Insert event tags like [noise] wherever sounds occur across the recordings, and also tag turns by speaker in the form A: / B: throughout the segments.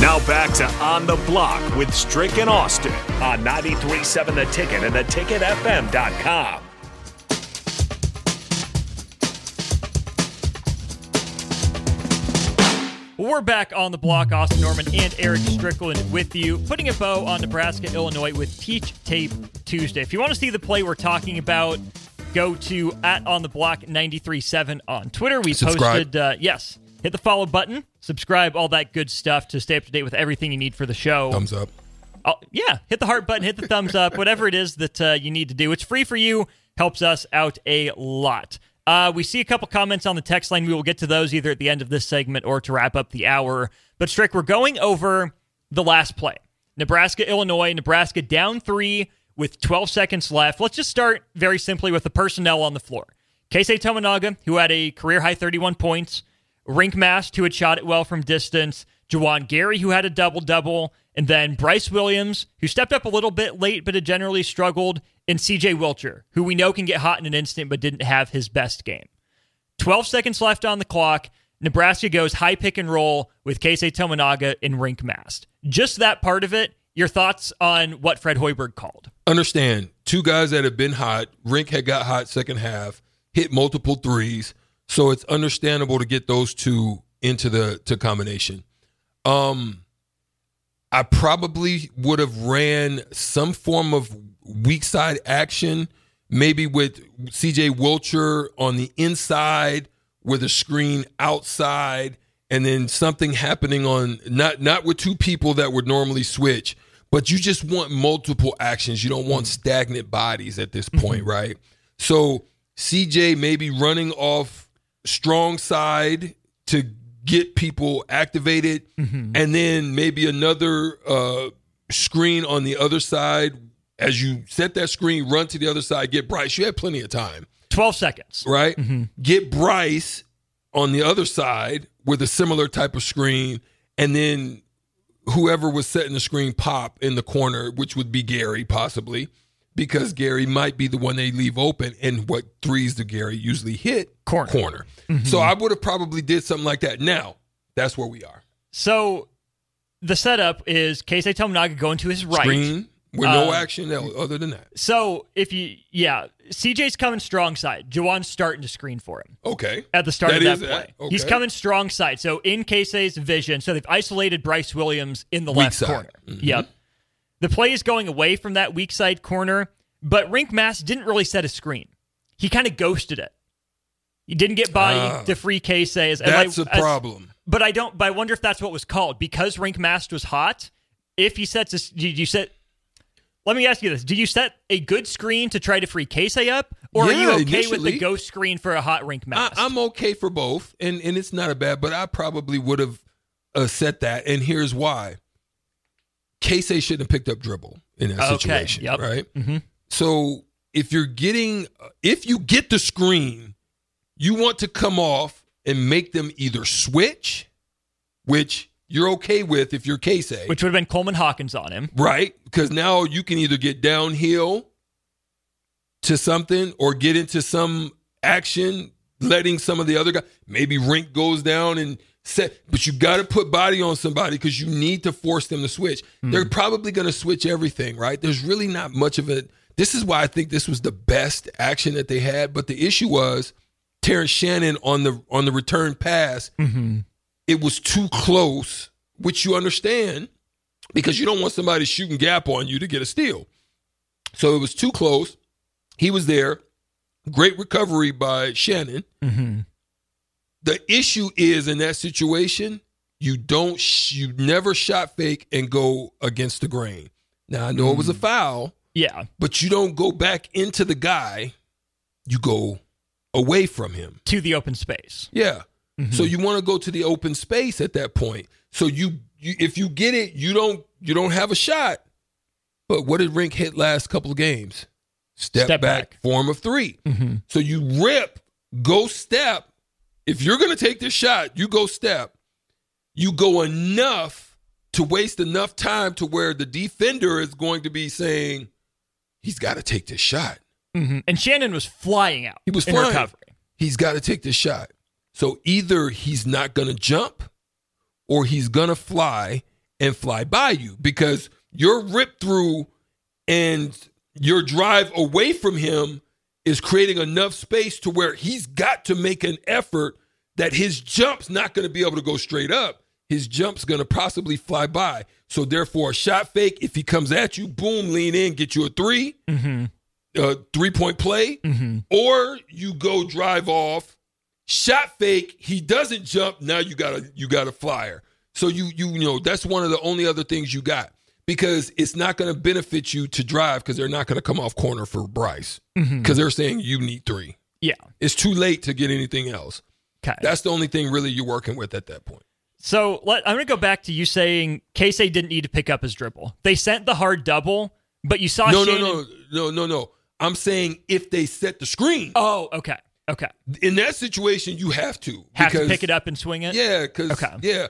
A: Now back to On the Block with Strick and Austin on 93.7 The Ticket and theticketfm.com.
B: We're back on the block. Austin Norman and Eric Strickland with you, putting a bow on Nebraska, Illinois with Teach Tape Tuesday. If you want to see the play we're talking about, go to at on the block 93.7 on Twitter. We
C: Subscribe.
B: posted, uh, yes, hit the follow button, subscribe, all that good stuff to stay up to date with everything you need for the show.
C: Thumbs up.
B: Oh, yeah, hit the heart button, hit the thumbs up, whatever it is that uh, you need to do. It's free for you, helps us out a lot. Uh, we see a couple comments on the text line. We will get to those either at the end of this segment or to wrap up the hour. But Strick, we're going over the last play. Nebraska, Illinois. Nebraska down three with 12 seconds left. Let's just start very simply with the personnel on the floor. Keisei Tominaga, who had a career high 31 points. Rienk Mast, who had shot it well from distance. Juwan Gary, who had a double double. And then Bryce Williams, who stepped up a little bit late but had generally struggled. And CJ Wilcher, who we know can get hot in an instant but didn't have his best game. 12 seconds left on the clock. Nebraska goes high pick and roll with Keisei Tominaga and Rienk Mast. Just that part of it. Your thoughts on what Fred Hoiberg called?
C: Understand, two guys that have been hot. Rienk had got hot second half, hit multiple threes, so it's understandable to get those two into the to combination. Um, I probably would have ran some form of weak side action, maybe with CJ Wilcher on the inside with a screen outside, and then something happening on not not with two people that would normally switch, but you just want multiple actions. You don't want stagnant bodies at this point, right? So CJ maybe running off strong side to get people activated, and then maybe another uh, screen on the other side. As you set that screen, run to the other side, get Bryce. You had plenty of time,
B: 12 seconds.
C: right? Get Bryce on the other side with a similar type of screen, and then whoever was setting the screen pop in the corner, which would be Gary possibly, because Gary might be the one they leave open. And what threes do Gary usually hit?
B: Corner.
C: Corner. So I would have probably did something like that. Now that's where we are.
B: So the setup is Keisei Tominaga going to his right.
C: Screen with no
B: Uh,
C: action other than that.
B: So if you, yeah, CJ's coming strong side. Juwan's starting to screen for him
C: Okay.
B: at the start
C: That
B: of that play.
C: that. Okay.
B: He's coming strong side. So in Keisei's vision, so they've isolated Bryce Williams in the
C: Weak
B: left
C: side.
B: corner.
C: Mhm.
B: Yep. The play is going away from that weak side corner, but Rienk Mast didn't really set a screen. He kind of ghosted it. He didn't get body
C: Ah.
B: to free. As, as
C: That's
B: I-
C: a
B: as-
C: problem.
B: But I don't. But I wonder if that's what was called because Rienk Mast was hot. If he sets a, did you set? Let me ask you this: Do you set a good screen to try to free Casey up, or are you
C: Yeah,
B: okay with the ghost screen for a hot Rienk
C: I,
B: Mast?
C: I'm okay for both, and and it's not a bad, but I probably would have uh, set that, and here's why. Casey shouldn't have picked up dribble in that
B: Okay,
C: situation,
B: yep.
C: right?
B: Mhm.
C: So if you're getting, if you get the screen, you want to come off and make them either switch, which you're okay with if you're Casey,
B: which would have been Coleman Hawkins on him.
C: right? Because now you can either get downhill to something or get into some action, letting some of the other guys. Maybe Rienk goes down and set, but you got to put body on somebody because you need to force them to switch. Hmm. They're probably going to switch everything, right? There's really not much of it. This is why I think this was the best action that they had. But the issue was Terrence Shannon on the on the return pass. Mm-hmm. It was too close, which you understand because you don't want somebody shooting gap on you to get a steal. So it was too close. He was there. Great recovery by Shannon. Mm-hmm. The issue is in that situation, you don't, sh- you never shot fake and go against the grain. Now I know it was a foul,
B: Yeah,
C: but you don't go back into the guy. You go away from him.
B: to the open space.
C: Yeah. So you want to go to the open space at that point. So you you if you get it, you don't you don't have a shot. But what did Rienk hit last couple of games? Step,
B: Step
C: back,
B: back.
C: form of 3
B: Mm-hmm.
C: So you rip, go step. If you're going to take this shot, you go step. You go enough to waste enough time to where the defender is going to be saying, he's got to take this shot.
B: hmm And Shannon was flying out.
C: He was
B: in
C: flying.
B: recovery.
C: He's got to take this shot. So either he's not going to jump or he's going to fly and fly by you because your rip through and your drive away from him is creating enough space to where he's got to make an effort that his jump's not going to be able to go straight up. His jump's going to possibly fly by. So therefore, a shot fake, if he comes at you, boom, lean in, get you a 3
B: Mm-hmm.
C: uh, three point play,
B: Mm-hmm.
C: or you go drive off, shot fake. He doesn't jump. Now you got a you got a flyer. So you you you know that's one of the only other things you got because it's not going to benefit you to drive because they're not going to come off corner for Bryce
B: Mm-hmm.
C: because they're saying you need three.
B: Yeah.
C: It's too late to get anything else.
B: Okay.
C: That's the only thing really you're working with at that point.
B: So let, I'm going to go back to you saying Casey didn't need to pick up his dribble. They sent the hard double, but you saw
C: No, no,
B: Shannon.
C: no, no, no, no. I'm saying if they set the screen
B: Oh, okay. Okay.
C: in that situation, you have to
B: Have to pick it up and swing it?
C: Yeah, because
B: Okay.
C: yeah,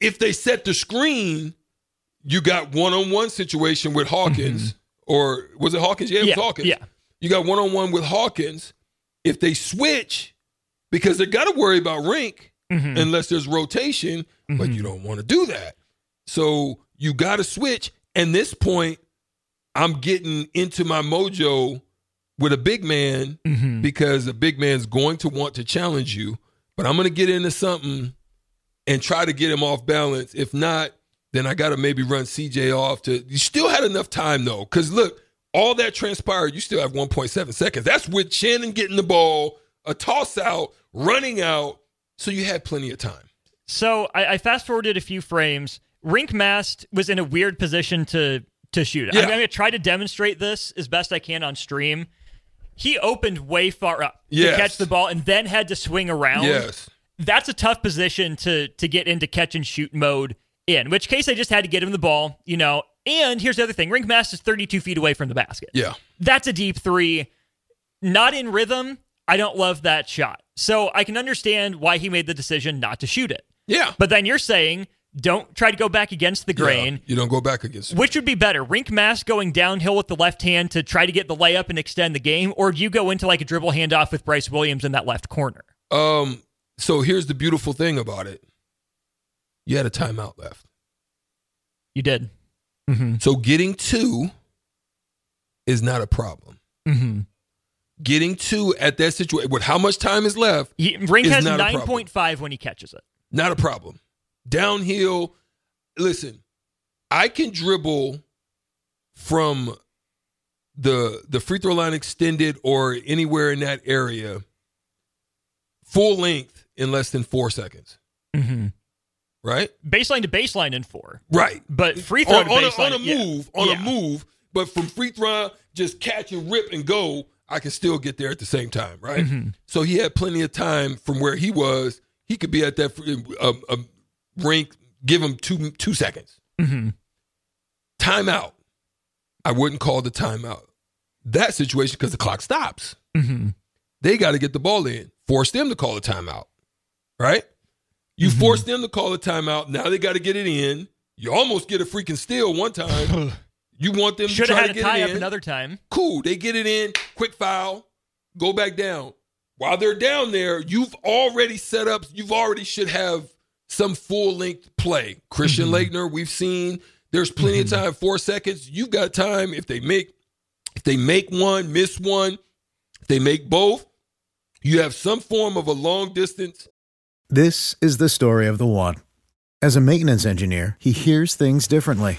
C: if they set the screen, you got one on one situation with Hawkins, or was it Hawkins? Yeah, it
B: Mm-hmm. Yeah,
C: was Hawkins.
B: yeah.
C: you got one on one with Hawkins. If they switch, because they got to worry about Rienk
B: Mhm.
C: unless there's rotation, but
B: Mm-hmm.
C: you don't want to do that. So you got to switch. And this point, I'm getting into my mojo with a big man
B: Mhm.
C: because a big man's going to want to challenge you. But I'm going to get into something and try to get him off balance. If not, then I got to maybe run CJ off to. You still had enough time though, because look, all that transpired. You still have 1.7 seconds. That's with Shannon getting the ball, a toss out, running out. So you had plenty of time.
B: So I, I fast forwarded a few frames. Rienk Mast was in a weird position to to shoot.
C: Yeah.
B: I'm going to try to demonstrate this as best I can on stream. He opened way far up
C: Yes.
B: to catch the ball and then had to swing around.
C: Yes.
B: That's a tough position to to get into catch and shoot mode in. Which case I just had to get him the ball, you know. And here's the other thing: Rienk Mast is 32 feet away from the basket.
C: Yeah.
B: That's a deep three. Not in rhythm. I don't love that shot. So I can understand why he made the decision not to shoot it.
C: Yeah.
B: But then you're saying don't try to go back against the grain.
C: Yeah. You don't go back against.
B: Which would be better, Rienk Mast going downhill with the left hand to try to get the layup and extend the game, or do you go into like a dribble handoff with Bryce Williams in that left corner?
C: Um. So here's the beautiful thing about it. You had a timeout left.
B: You did. Mm-hmm.
C: So getting two is not a problem.
B: Mm-hmm.
C: Getting two at that situation with how much time is left,
B: He, Rienk
C: Is
B: has nine point five when he catches it.
C: not a problem. Downhill, listen, I can dribble from the the free throw line extended or anywhere in that area full length in less than four seconds.
B: Mm-hmm.
C: Right?
B: Baseline to baseline in four,
C: Right.
B: but free throw
C: on, on a, on a
B: yeah.
C: move, on
B: Yeah.
C: a move, but from free throw, just catch and rip and go, I can still get there at the same time, right?
B: Mhm.
C: So he had plenty of time from where he was. He could be at that uh, uh, Rienk, give him two two seconds.
B: Mhm.
C: Timeout. I wouldn't call the timeout. That situation because the clock stops.
B: Mhm.
C: They got to get the ball in. Force them to call a timeout, right? You
B: Mm-hmm.
C: force them to call a timeout. Now they got to get it in. You almost get a freaking steal one time. [laughs] You want them
B: Should
C: to try
B: have
C: to
B: had a
C: get
B: tie
C: it
B: up
C: in.
B: another time.
C: Cool. They get it in. Quick foul. Go back down. While they're down there, you've already set up. You've already should have some full length play. Christian
B: Mm-hmm.
C: Laettner, we've seen. There's plenty of time. Four seconds. You've got time. If they make, if they make one, miss one. If they make both, you have some form of a long distance.
D: This is the story of the one. As a maintenance engineer, he hears things differently.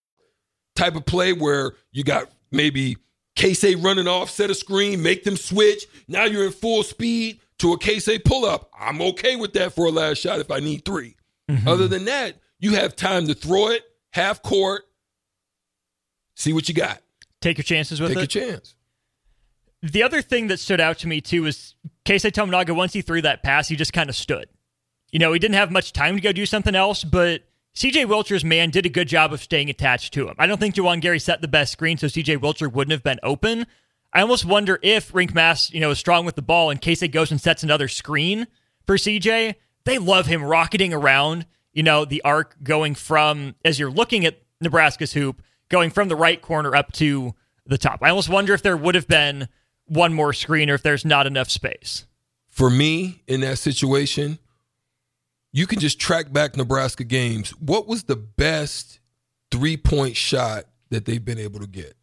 C: Type of play where you got maybe K-Say running off, set a screen, make them switch. Now you're in full speed to a K-Say pull-up. I'm okay with that for a last shot if I need 3 mm-hmm. Other than that, you have time to throw it, half court, see what you got.
B: Take your chances with it.
C: Take
B: it.
C: a chance.
B: The other thing that stood out to me too was Keisei Tominaga. Once he threw that pass, he just kind of stood. You know, he didn't have much time to go do something else, but CJ Wilcher's man did a good job of staying attached to him. I don't think Juwan Gary set the best screen, so CJ Wilcher wouldn't have been open. I almost wonder if Rienk Mast, you know, is strong with the ball in case Keisei goes and sets another screen for CJ. They love him rocketing around, you know, the arc going from as you're looking at Nebraska's hoop, going from the right corner up to the top. I almost wonder if there would have been one more screen or if there's not enough space.
C: For me, in that situation, you can just track back Nebraska games. What was the best three point shot that they've been able to get?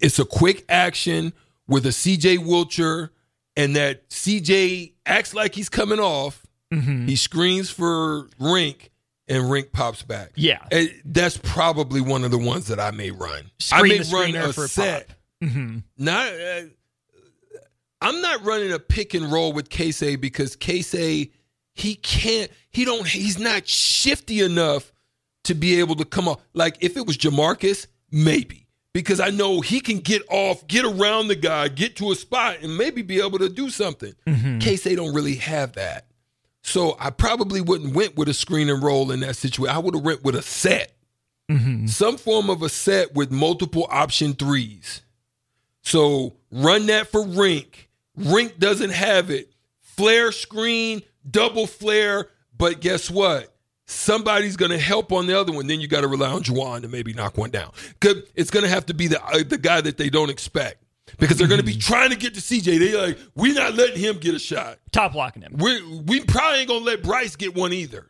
C: It's a quick action with a CJ Wilcher, and that CJ acts like he's coming off. He screens for Rienk, and Rienk pops back.
B: Yeah.
C: And that's probably one of the ones that I may run. I may run a
B: for a
C: set.
B: pop. Mm-hmm.
C: Not, uh, I'm not running a pick and roll with Casey because Casey he can't. He don't. He's not shifty enough to be able to come up. Like if it was Jamarques, maybe because I know he can get off, get around the guy, get to a spot, and maybe be able to do something. Mm-hmm. Case they don't really have that. So I probably wouldn't went with a screen and roll in that situation. I would have went with a set, mm-hmm. some form of a set with multiple option threes. So run that for Rienk. Rienk doesn't have it. Flare screen, double flare, but guess what? Somebody's going to help on the other one. Then you got to rely on Juwan to maybe knock one down. 'Cause It's going to have to be the uh, the guy that they don't expect because they're going to be trying to get to CJ. They like we're not letting him get a shot.
B: Top blocking him.
C: We we probably ain't gonna let Bryce get one either.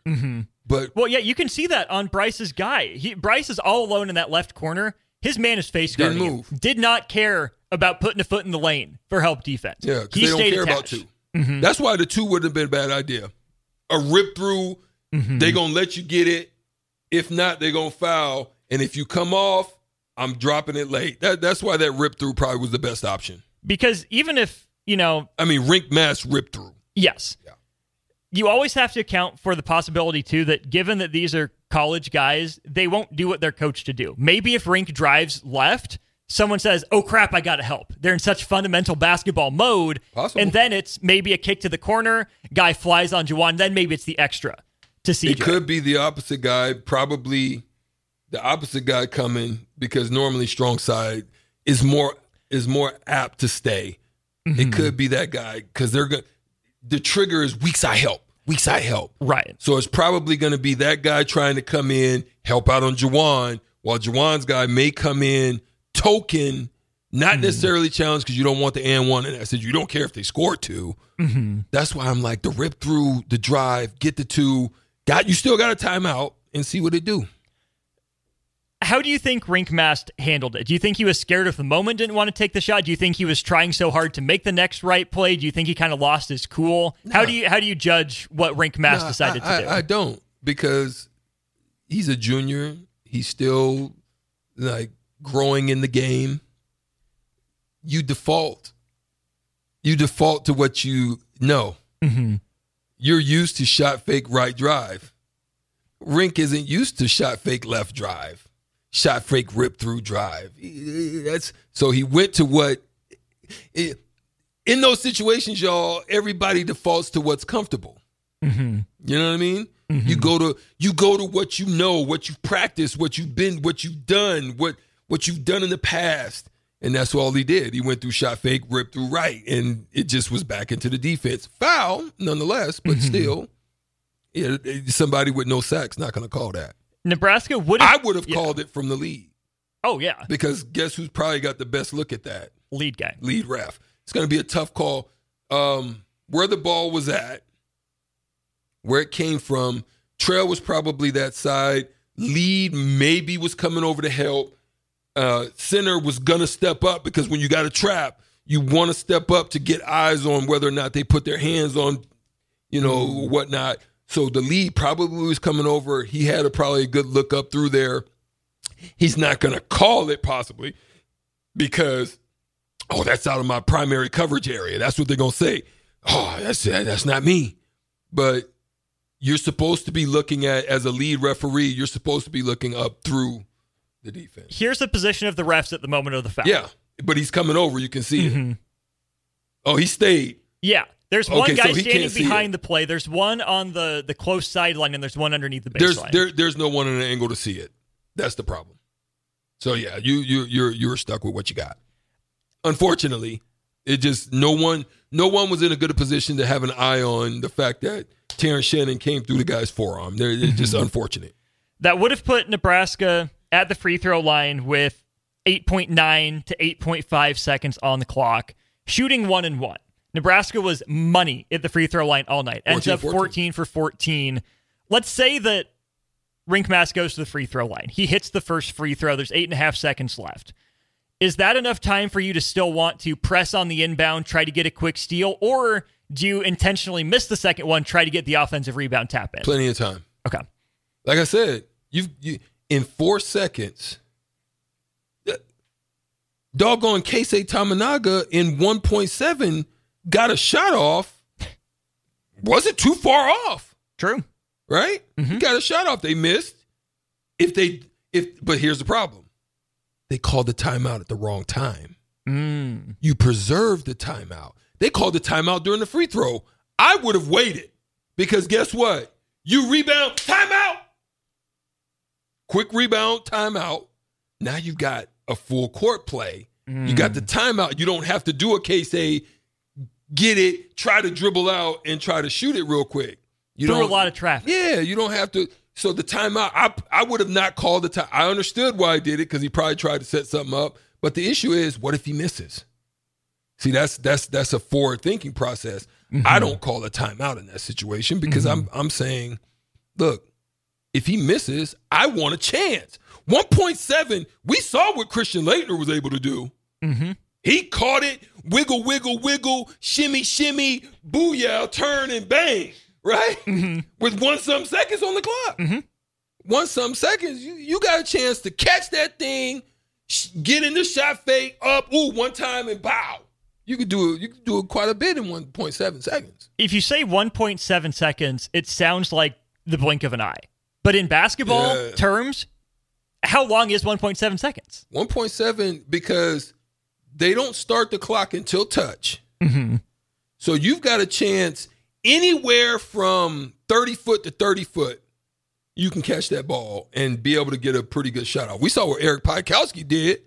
C: But
B: Well, yeah, you can see that on Bryce's guy. He, Bryce is all alone in that left corner. His man is face
C: Didn't
B: guarding. him.
C: move.
B: Did not care about putting a foot in the lane for help defense.
C: Yeah, because
B: he
C: they don't
B: stayed
C: care about
B: attached.
C: 2 That's why the two wouldn't have been a bad idea. A rip through, mm-hmm. they're gonna let you get it. If not, they're gonna foul. And if you come off, I'm dropping it late. That, that's why that rip through probably was the best option.
B: Because even if you know,
C: I mean, Rienk Mast rip through.
B: yes,
C: Yeah.
B: you always have to account for the possibility too that given that these are college guys, they won't do what they're coached to do. Maybe if Rienk drives left. Someone says, "Oh crap, I got to help." They're in such fundamental basketball mode,
C: Possible.
B: and then it's maybe a kick to the corner. Guy flies on Juwan. Then maybe it's the extra to CJ.
C: It could be the opposite guy, probably the opposite guy coming because normally strong side is more is more apt to stay. It mm-hmm. could be that guy because they're going. The trigger is weak side help. Weak side help.
B: right.
C: So it's probably going to be that guy trying to come in, help out on Juwan, while Juwan's guy may come in, token, not hmm. necessarily challenge because you don't want the and one. And I said, you don't care if they score 2 mm-hmm. That's why I'm like, the rip through, the drive, get the two. Got You still got a timeout and see what they do.
B: How do you think Rienk Mast handled it? Do you think he was scared of the moment, didn't want to take the shot? Do you think he was trying so hard to make the next right play? Do you think he kind of lost his cool? How do you how do you judge what Rienk Mast
C: No,
B: decided
C: I,
B: to do?
C: I, I don't because he's a junior. He's still like growing in the game. You default. You default to what you know.
B: Mm-hmm.
C: You're used to shot fake right drive. Rienk isn't used to shot fake left drive, shot fake rip through drive. That's so he went to what. in those situations, y'all, everybody defaults to what's comfortable.
B: Mm-hmm.
C: You know what I mean? You go to you go to what you know, what you've practiced, what you've been, what you've done, what what you've done in the past, and that's all he did. He went through shot fake, ripped through right, and it just was back into the defense. Foul, nonetheless, but still, yeah, somebody with no sacks not going to call that.
B: Nebraska would
C: I would have
B: yeah.
C: called it from the lead.
B: Oh yeah,
C: because guess who's probably got the best look at that?
B: lead guy.
C: Lead ref. It's going to be a tough call. Um, where the ball was at, where it came from, Trail was probably that side. Lead maybe was coming over to help. Uh, center was going to step up because when you got a trap, you want to step up to get eyes on whether or not they put their hands on, you know, whatnot. So the lead probably was coming over. He had a probably a good look up through there. He's not going to call it possibly because, oh, that's out of my primary coverage area. That's what they're going to say. Oh, that's that's not me. But you're supposed to be looking at as a lead referee. You're supposed to be looking up through the defense.
B: Here's the position of the refs at the moment of the foul.
C: Yeah, but he's coming over. You can see
B: Mhm.
C: it. Oh, he stayed.
B: Yeah. There's one
C: Okay, so
B: guy
C: he
B: standing behind the play. There's one on the the close sideline, and there's one underneath the
C: There's
B: baseline.
C: there, there's no one in an angle to see it. That's the problem. So yeah, you you you're you're stuck with what you got. Unfortunately, it just no one no one was in a good position to have an eye on the fact that Terrence Shannon came through the guy's forearm. They're, it's just unfortunate.
B: that would have put Nebraska at the free throw line with 8.9 to 8.5 seconds on the clock, shooting one and one. Nebraska was money at the free throw line all night. Ends
C: 14,
B: up 14 for 14. Let's say that Rienk Mast goes to the free throw line. He hits the first free throw. There's eight and a half seconds left. Is that enough time for you to still want to press on the inbound, try to get a quick steal, or do you intentionally miss the second one, try to get the offensive rebound tap in?
C: Plenty of time.
B: Okay.
C: Like I said, you've you in four seconds. Doggone Keisei Tominaga in 1.7 got a shot off. Wasn't too far off.
B: True.
C: right? He got a shot off. They missed. If they if but here's the problem. They called the timeout at the wrong time.
B: Mm.
C: You preserved the timeout. They called the timeout during the free throw. I would have waited because guess what? You rebound, timeout. Quick rebound, timeout. Now you've got a full court play. You got the mm. timeout. You don't have to do a case A, get it, try to dribble out, and try to shoot it real quick. You
B: Through a lot of traffic.
C: yeah, you don't have to. So the timeout, I I would have not called the time. I understood why he did it because he probably tried to set something up. But the issue is, what if he misses? See, that's that's that's a forward thinking process. I mm-hmm. don't call a timeout in that situation because mm-hmm. I'm I'm saying, look, if he misses, I want a chance. 1.7, we saw what Christian Laettner was able to do.
B: Mm-hmm.
C: He caught it, wiggle, wiggle, wiggle, shimmy, shimmy, booyah, turn and bang, right? With one some seconds on the clock. One some seconds, you, you got a chance to catch that thing, sh- get in the shot fake, up, ooh, one time and bow. You could do it. You could do it quite a bit in 1.7 seconds.
B: If you say 1.7 seconds, it sounds like the blink of an eye. But in basketball
C: Yeah.
B: terms, how long is 1.7 seconds?
C: 1.7 because they don't start the clock until touch.
B: Mm-hmm.
C: So you've got a chance anywhere from 30 foot to 30 foot. You can catch that ball and be able to get a pretty good shot off. We saw what Eric Piatkowski did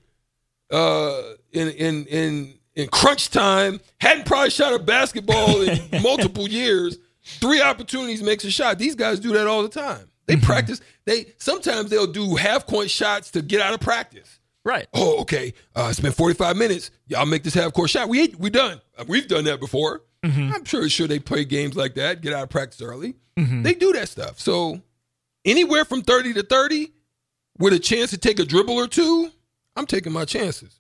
C: uh, in in in in crunch time. Hadn't probably shot a basketball in [laughs] multiple years. Three opportunities makes a shot. These guys do that all the time. They practice. They sometimes they'll do half court shots to get out of practice
B: Right.
C: oh, okay, uh, it's been 45 minutes. Y'all make this half court shot. We we done. Uh, We've done that before. I'm sure sure they play games like that, get out of practice early. They do that stuff. So anywhere from 30 to 30 with a chance to take a dribble or two, I'm taking my chances.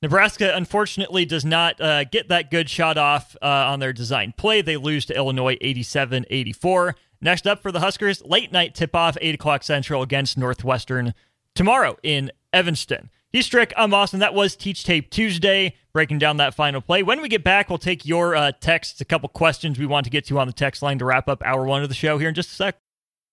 B: Nebraska, unfortunately, does not uh, get that good shot off uh, on their design play. They lose to Illinois 87 84. Next up for the Huskers, late night tip off, 8 o'clock Central against Northwestern tomorrow in Evanston. He's Strick. I'm Austin. That was Teach Tape Tuesday, breaking down that final play. When we get back, we'll take your uh, texts, a couple questions we want to get to on the text line to wrap up hour one of the show here in just a sec.